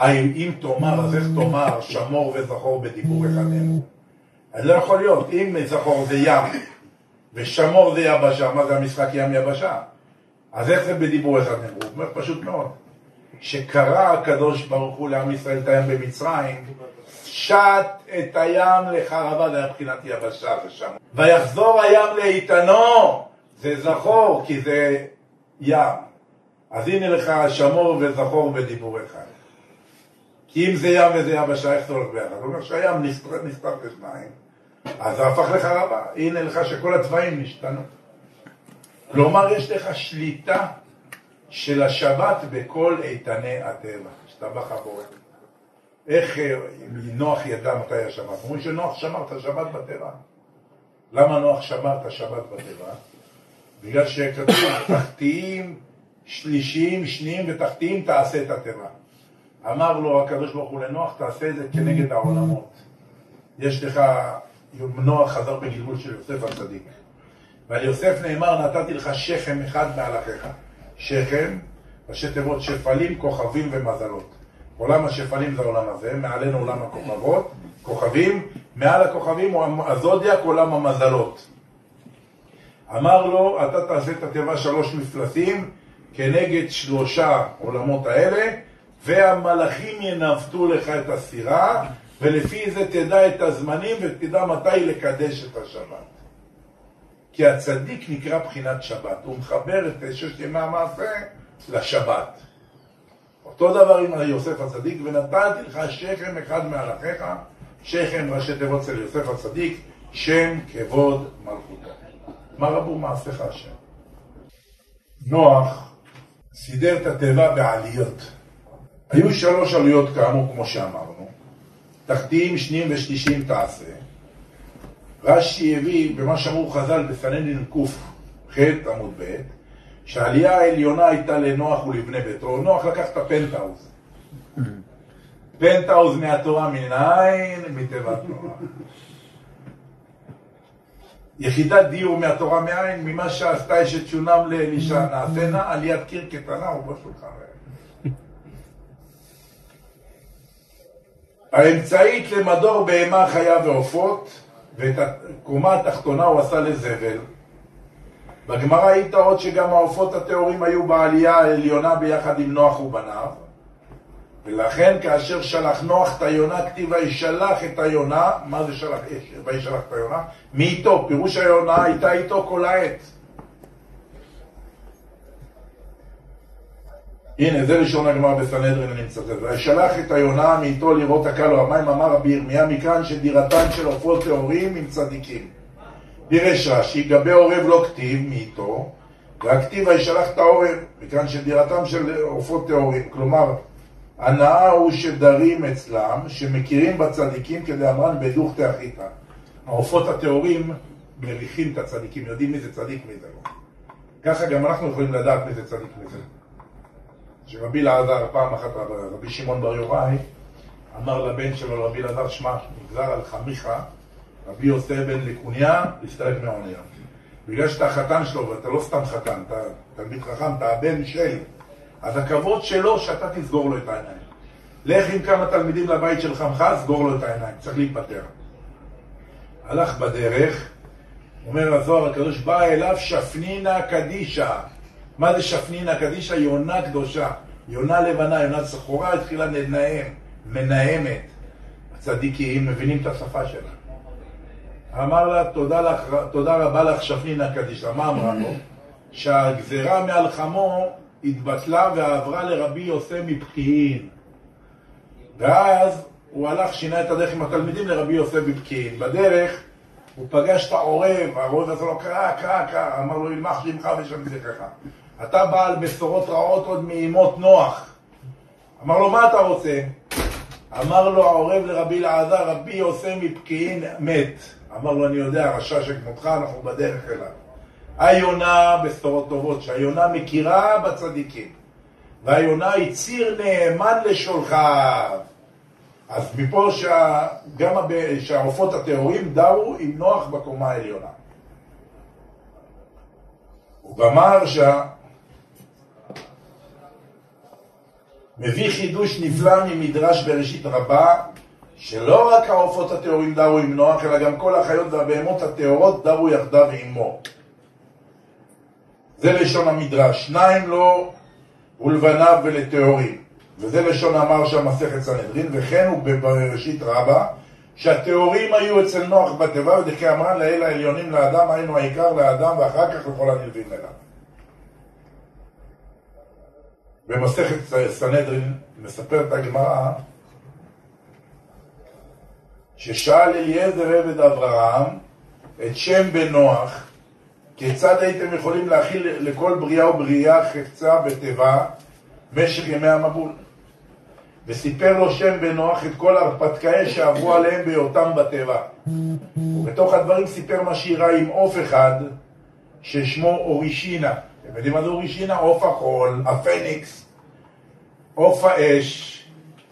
אם תאמר, אז איך תאמר שמור וזכור בדיבור אחד הם? אז לא יכול להיות, אם זכור זה ים ושמור זה יבשה, מה זה המשחק ים יבשה? אז איך זה בדיבור אחד נאמרו? הוא אומר פשוט מאוד. שקרא הקדוש ברוך הוא לעם ישראל את הים במצרים, שט את הים לחרבה, זה היה מבחינת יבשה ושם. ויחזור הים לאיתנו, זה זכור, כי זה ים. אז הנה לך שמור וזכור בדיבור אחד. כי אם זה ים וזה יבשה, איך זה הולך ביחד? הוא אומר שהים נסתר כשניים, אז זה הפך לחרבה. הנה לך שכל הצבעים נשתנו. כלומר, יש לך שליטה של השבת בכל איתני הטבע, השתבח הבורא. איך נוח ידע מתי השבת? אומרים שנוח שמר את השבת בטבע. למה נוח שמר את השבת בטבע? בגלל שכתוב תחתיים, שלישיים, שניים ותחתיים תעשה את הטבע. אמר לו הקדוש ברוך הוא לנוח, תעשה את זה כנגד העולמות. יש לך, נוח חזר בגלגול של יוסף הצדיק. ועל יוסף נאמר, נתתי לך שכם אחד מעל אחיך. שכם, ראשי תיבות שפלים, כוכבים ומזלות. עולם השפלים זה העולם הזה, מעלינו עולם הכוכבות, כוכבים, מעל הכוכבים הוא הזודיאק עולם המזלות. אמר לו, אתה תעשה את התיבה שלוש מפלסים כנגד שלושה עולמות האלה, והמלאכים ינווטו לך את הסירה, ולפי זה תדע את הזמנים ותדע מתי לקדש את השבת. כי הצדיק נקרא בחינת שבת, הוא מחבר את ששת ימי המעשה לשבת. אותו דבר עם יוסף הצדיק, ונתתי לך שכם אחד מעלכיך, שכם ראשי תיבות אצל יוסף הצדיק, שם כבוד מלכותו. מה רבו מעשיך השם? נוח סידר את התיבה בעליות. היו שלוש עלויות כאמור, כמו שאמרנו, תחתיים, שניים ושלישיים תעשה. רש"י הביא במה שאמרו חז"ל בסנדין ק"ח עמוד ב', שהעלייה העליונה הייתה לנוח ולבני ביתו. נוח לקח את הפנטהאוז. פנטהאוז מהתורה מנין? מתיבת תורה. יחידת דיור מהתורה מאין? ממה שעשתה אשת שונם לאלישע נעשנה עליית קיר קטנה ובשולחן. האמצעית למדור בהמה, חיה ועופות, ואת הקומה התחתונה הוא עשה לזבל. בגמרא היית עוד שגם העופות הטהורים היו בעלייה העליונה ביחד עם נוח ובניו, ולכן כאשר שלח נוח את היונה, כתיב וישלח את היונה, מה זה שלח, וישלח את היונה? מי איתו? פירוש היונה הייתה איתו כל העת. הנה, זה לשון הגמרא בסנהדרין, אני מצטט. וישלח את היונה מאיתו לראות הקל או המים, אמר רבי ירמיה, מכאן שדירתן של עופות טהורים עם צדיקים. פירש רש"י, גבי עורב לא כתיב מאיתו, והכתיב וישלח את העורב, מכאן שדירתם של עופות טהורים. כלומר, הנאה הוא שדרים אצלם, שמכירים בצדיקים כדי אמרן בדוך תאחיתא. העופות הטהורים מריחים את הצדיקים, יודעים מי זה צדיק מי זה לא. ככה גם אנחנו יכולים לדעת מי זה צדיק מי זה לא. שרבי אלעזר, פעם אחת רבי שמעון בר יוראי, אמר לבן שלו, רבי אלעזר, שמע, נגזר על חמיך, רבי יוסי בן לקוניה, להסתלק מהעוניה. בגלל שאתה החתן שלו, ואתה לא סתם חתן, אתה תלמיד חכם, אתה הבן של, אז הכבוד שלו שאתה תסגור לו את העיניים. לך עם כמה תלמידים לבית של חמך, סגור לו את העיניים, צריך להיפטר. הלך בדרך, אומר הזוהר הקדוש, בא אליו שפנינה קדישה. מה זה שפנינה קדישה? יונה קדושה. יונה לבנה, יונה סחורה, התחילה לנהם, מנהמת. הצדיקים מבינים את השפה שלה. אמר לה, תודה, לך, תודה רבה לך שפנינה קדישה. מה אמרה לו? שהגזרה מעל חמו התבטלה ועברה לרבי יוסי מפקיעין. ואז הוא הלך, שינה את הדרך עם התלמידים לרבי יוסי בפקיעין. בדרך הוא פגש את העורב, העורב הזה לו, קרא, קרא, קרא, אמר לו, ילמח שמך ושם זכרך. אתה בעל בשורות רעות עוד מימות נוח. אמר לו, מה אתה רוצה? אמר לו העורב לרבי אלעזר, רבי יוסי מפקיעין מת. אמר לו, אני יודע, רשע שכמותך, אנחנו בדרך אליו. היונה בשורות טובות, שהיונה מכירה בצדיקים. והיונה היא ציר נאמן לשולחיו. אז מפה שגם שהעופות הטהורים דרו עם נוח בקומה העליונה. הוא גמר שה... מביא חידוש נפלא ממדרש בראשית רבה, שלא רק העופות הטהורים דרו עם נוח, אלא גם כל החיות והבהמות הטהורות דרו יחדיו עמו. זה לשון המדרש, שניים לו ולבניו ולטהורים. וזה לשון אמר שם מסכת סנהדרין, וכן הוא בראשית רבה, שהטהורים היו אצל נוח בתיבה, ודכי אמרה לאל העליונים לאדם, היינו העיקר לאדם, ואחר כך לכל הנלווים אליו. במסכת סנהדרין מספרת הגמרא ששאל אליעזר עבד אברהם את שם בן נוח כיצד הייתם יכולים להכיל לכל בריאה ובריאה חפצה בתיבה משך ימי המבול? וסיפר לו שם בן נוח את כל הרפתקאי שעברו עליהם בהיותם בתיבה. ובתוך הדברים סיפר מה שאירע עם עוף אחד ששמו אורישינה. יודעים מה זה אורישינה? עוף החול, הפניקס, עוף האש,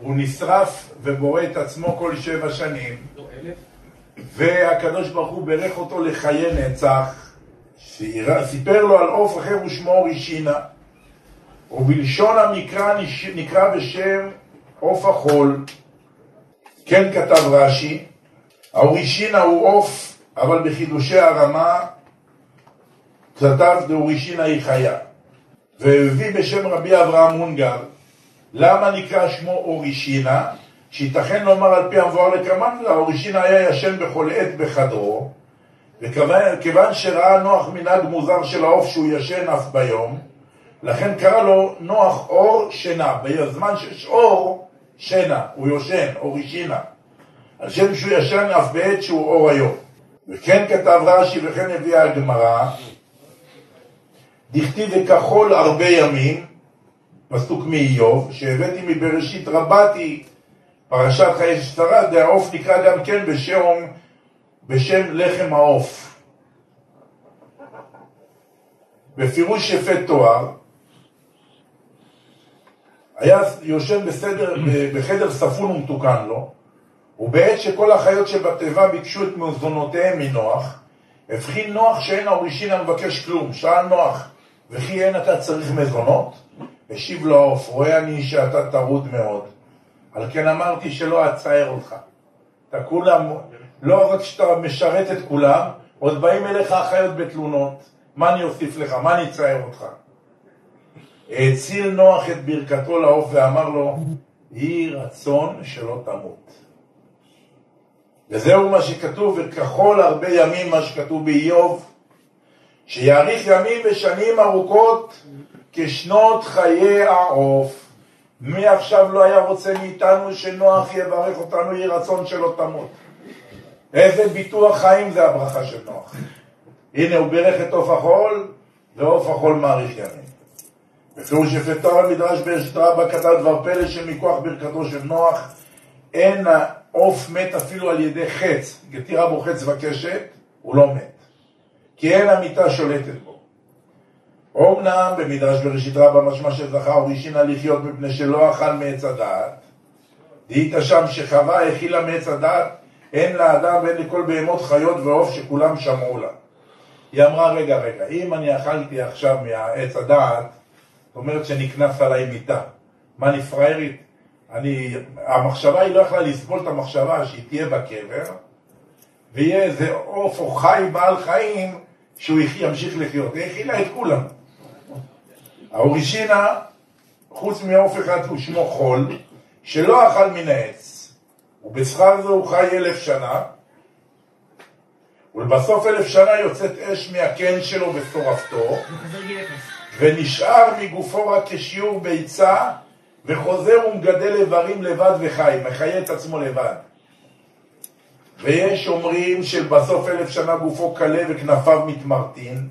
הוא נשרף ובורא את עצמו כל שבע שנים. והקדוש ברוך הוא ברך אותו לחיי נצח, סיפר לו על עוף אחר ושמו אורישינה. ובלשון המקרא נקרא בשם עוף החול, כן כתב רש"י, האורישינה הוא עוף, אבל בחידושי הרמה כתב דאורישינה היא חיה. והביא בשם רבי אברהם מונגר, למה נקרא שמו אורישינה? שייתכן לומר על פי המבואר לקמנדלה, אורישינה היה ישן בכל עת בחדרו, וכיוון שראה נוח מנהג מוזר של העוף שהוא ישן אף ביום, לכן קרא לו נוח אור שינה. בזמן שיש אור, שינה, הוא יושן, אורישינה. על שם שהוא ישן אף בעת שהוא אור היום. וכן כתב רש"י וכן הביאה הגמרא, דכתיב וכחול הרבה ימים, פסוק מאיוב, שהבאתי מבראשית רבתי, פרשת חיי שרה, והעוף נקרא גם כן בשם, בשם לחם העוף. בפירוש יפה תואר, היה יושב בסדר, בחדר ספון ומתוקן לו, ובעת שכל החיות שבתיבה ביקשו את מזונותיהם מנוח, הבחין נוח שאין האורישין המבקש כלום. שאל נוח, וכי אין אתה צריך מזונות? השיב לו העוף, רואה אני שאתה טרוד מאוד. על כן אמרתי שלא אצער אותך. אתה כולם, לא רק שאתה משרת את כולם, עוד באים אליך החיות בתלונות. מה אני אוסיף לך? מה אני אצער אותך? האציל נוח את ברכתו לעוף ואמר לו, יהי רצון שלא תמות. וזהו מה שכתוב, וככל הרבה ימים מה שכתוב באיוב, שיאריך ימים ושנים ארוכות כשנות חיי העוף. מי עכשיו לא היה רוצה מאיתנו שנוח יברך אותנו יהי רצון שלא תמות? איזה ביטוח חיים זה הברכה של נוח. הנה הוא בירך את עוף החול, ועוף החול מאריך ימים. בפירוש יפה תואר המדרש באשת רבה כתב דבר פלא שמכוח ברכתו של נוח אין העוף מת אפילו על ידי חץ, גתירה בו חץ וקשת, הוא לא מת. כי אין המיטה שולטת בו. אומנם במדרש בראשית רבה משמע שזכה ורישינה לחיות מפני שלא אכל מעץ הדעת. דהית שם שחווה הכילה מעץ הדעת, אין לאדם ואין לכל בהמות חיות ועוף שכולם שמעו לה. היא אמרה, רגע, רגע, אם אני אכלתי עכשיו מעץ הדעת, זאת אומרת שנקנס עליי מיטה. מה, אני פראיירית? אני, המחשבה היא לא יכלה לסבול את המחשבה שהיא תהיה בקבר, ויהיה איזה עוף או חי בעל חיים שהוא ימשיך לחיות. היא הכילה את כולם. האורישינה, חוץ מעוף אחד הוא שמו חול, שלא אכל מן העץ, ובשכר זה הוא חי אלף שנה, ולבסוף אלף שנה יוצאת אש מהקן שלו ושורפתו, ונשאר מגופו רק כשיעור ביצה, וחוזר ומגדל איברים לבד וחי, מחיה את עצמו לבד. ויש אומרים שבסוף אלף שנה גופו קלה וכנפיו מתמרטין,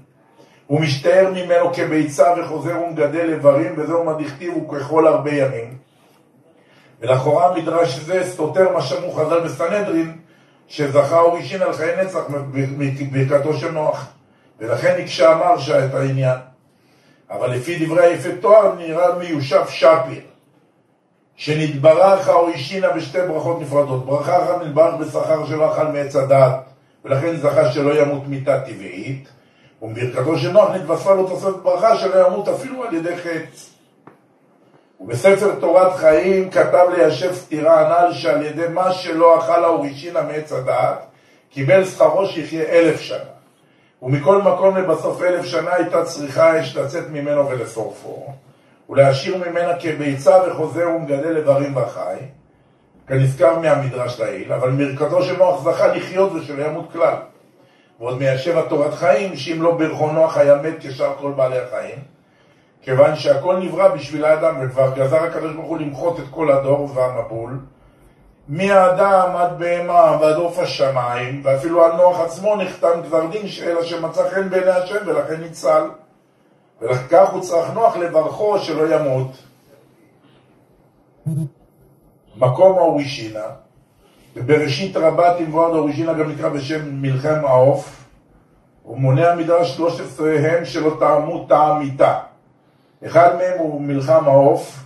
הוא משתער ממנו כביצה וחוזר ומגדל איברים, וזהו מה דכתיב וככל הרבה ימים. ולכאורה מדרש זה סותר מה שאמרו חז"ל בסנהדרין, שזכה אורישין על חיי נצח בברכתו של נוח. ולכן הקשה אמר את העניין. אבל לפי דברי היפה תואר נראה מיושב שפיר. שנתברך האוישינה בשתי ברכות נפרדות. ברכה אחת נתברך בשכר שלא אכל מעץ הדעת, ולכן זכה שלא ימות מיתה טבעית, ובברכתו של נוח נתווספה לו תוספת ברכה שלא ימות אפילו על ידי חץ. ובספר תורת חיים כתב ליישב סתירה הנ"ל שעל ידי מה שלא אכל האורישינה מעץ הדעת, קיבל שכרו שיחיה אלף שנה. ומכל מקום לבסוף אלף שנה הייתה צריכה אש לצאת ממנו ולשורפו. ולהשאיר ממנה כביצה וחוזר ומגדל איברים בחי, כנזכר מהמדרש לעיל, אבל מרכזו של נוח זכה לחיות ושלא ימות כלל. ועוד מיישב התורת חיים, שאם לא ברכו נוח היה מת כשאר כל בעלי החיים, כיוון שהכל נברא בשביל האדם, וכבר גזר הקדוש ברוך הוא למחות את כל הדור והמבול, מהאדם עד בהמה ועד עוף השמיים, ואפילו על נוח עצמו נחתם גזר דין, אלא שמצא חן בעיני השם ולכן ניצל. ולכך הוא צריך נוח לברכו שלא ימות. מקום האורישינה, ובראשית רבה תמבואר האורישינה גם נקרא בשם מלחם העוף, ומונה מדרש 13 הם שלא טעמו טעם מיתה. אחד מהם הוא מלחם העוף,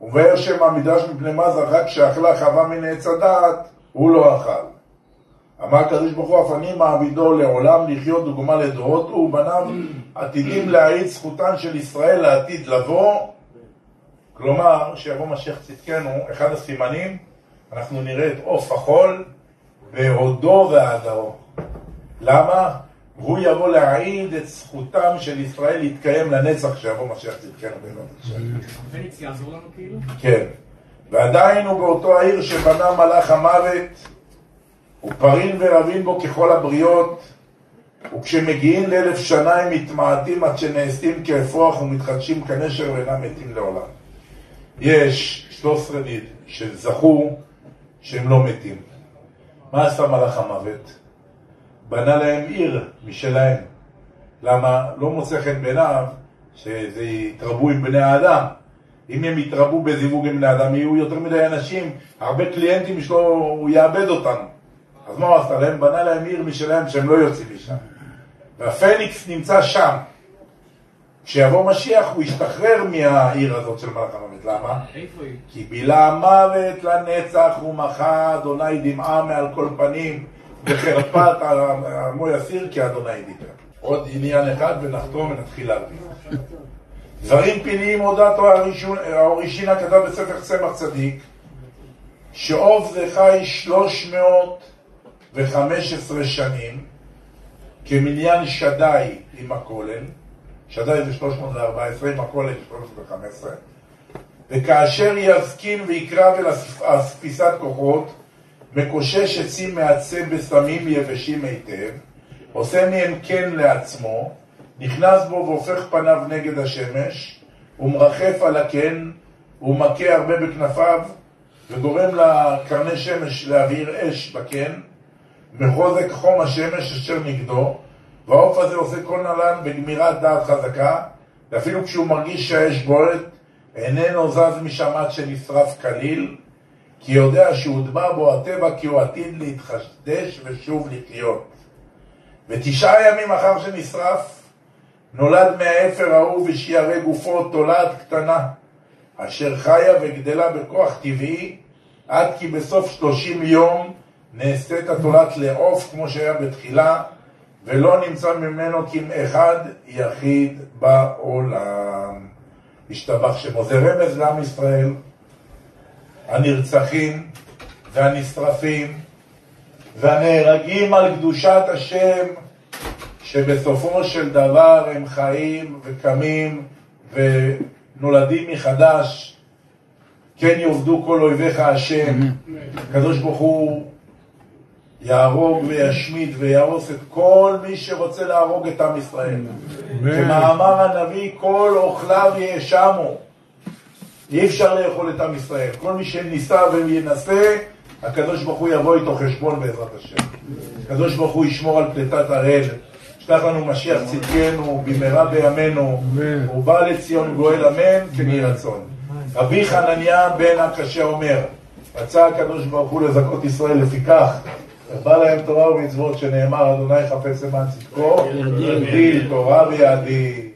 ובאר שם המדרש מפני מה זכה כשאכלה חווה מן עץ הדעת, הוא לא אכל. אמר הקדוש ברוך הוא, אף אני מעבידו לעולם לחיות דוגמה לדורות, ובניו עתידים להעיד זכותן של ישראל לעתיד לבוא. כלומר, שיבוא משיח צדקנו, אחד הסימנים, אנחנו נראה את עוף החול בהודו והדרו. למה? הוא יבוא להעיד את זכותם של ישראל להתקיים לנצח כשיבוא משיח צדקנו בעזרת השם. יעזור לנו כאילו? כן. ועדיין הוא באותו העיר שבנה מלאך המוות, ופרין ורבים בו ככל הבריות, וכשמגיעים לאלף שנה הם מתמעטים עד שנעשים כאפרוח ומתחדשים כנשר ואינם מתים לעולם. יש 13 ניד שזכו שהם לא מתים. מה עשה מלאך המוות? בנה להם עיר משלהם. למה? לא מוצא חן בעיניו שזה יתרבו עם בני האדם. אם הם יתרבו בזיווג עם בני אדם, יהיו יותר מדי אנשים, הרבה קליינטים שלו, הוא יאבד אותנו. אז מה הוא עשה להם? בנה להם עיר משלהם שהם לא יוצאים משם. והפניקס נמצא שם. כשיבוא משיח הוא ישתחרר מהעיר הזאת של מלאך המוות. למה? כי בילה מוות לנצח ומחה אדוני דמעה מעל כל פנים וחרפת עמו יסיר כי אדוני דיבר. עוד עניין אחד ונחתום ונתחיל להרביץ. דברים פלאיים הודעת האורישינה כתב בספר צמח צדיק שעוף זה חי שלוש מאות וחמש עשרה שנים כמניין שדי עם הכולל, שדי זה 314, עם הכולל 315, וכאשר יזקין ויקרב אל אספיסת כוחות, מקושש עצים מעצב בסמים יבשים היטב, עושה מהם קן לעצמו, נכנס בו והופך פניו נגד השמש, ומרחף על הקן, ומכה הרבה בכנפיו, וגורם לקרני שמש להבעיר אש בקן, מחוזק חום השמש אשר נגדו, והעוף הזה עושה כל נלן בגמירת דעת חזקה, ואפילו כשהוא מרגיש שהאש בוערת, איננו זז משם עד שנשרף כליל, כי יודע שהוטבע בו הטבע כי הוא עתיד להתחדש ושוב לחיות. ותשעה ימים אחר שנשרף, נולד מהאפר ההוא ושיערי גופו תולעת קטנה, אשר חיה וגדלה בכוח טבעי, עד כי בסוף שלושים יום נעשית התולעת לעוף כמו שהיה בתחילה, ולא נמצא ממנו כמאחד יחיד בעולם. השתבח שמו. זה רמז לעם ישראל, הנרצחים והנשרפים והנהרגים על קדושת השם, שבסופו של דבר הם חיים וקמים ונולדים מחדש. כן יאבדו כל אויביך השם. הקדוש ברוך הוא יהרוג וישמיד ויהרוס את כל מי שרוצה להרוג את עם ישראל. כמאמר הנביא, כל אוכליו יאשמו. אי אפשר לאכול את עם ישראל. כל מי שניסה וינסה, הקדוש ברוך הוא יבוא איתו חשבון בעזרת השם. הקדוש ברוך הוא ישמור על פליטת הראל. ישלח לנו משיח צדקנו במהרה בימינו, ובא לציון גואל אמן כן יהי רצון. רבי חנניה בן הקשה אומר, רצה הקדוש ברוך הוא לזכות ישראל לפיכך בא להם תורה ומצוות שנאמר, אדוני חפץ למען צדקו, ידיל תורה ויעדיל.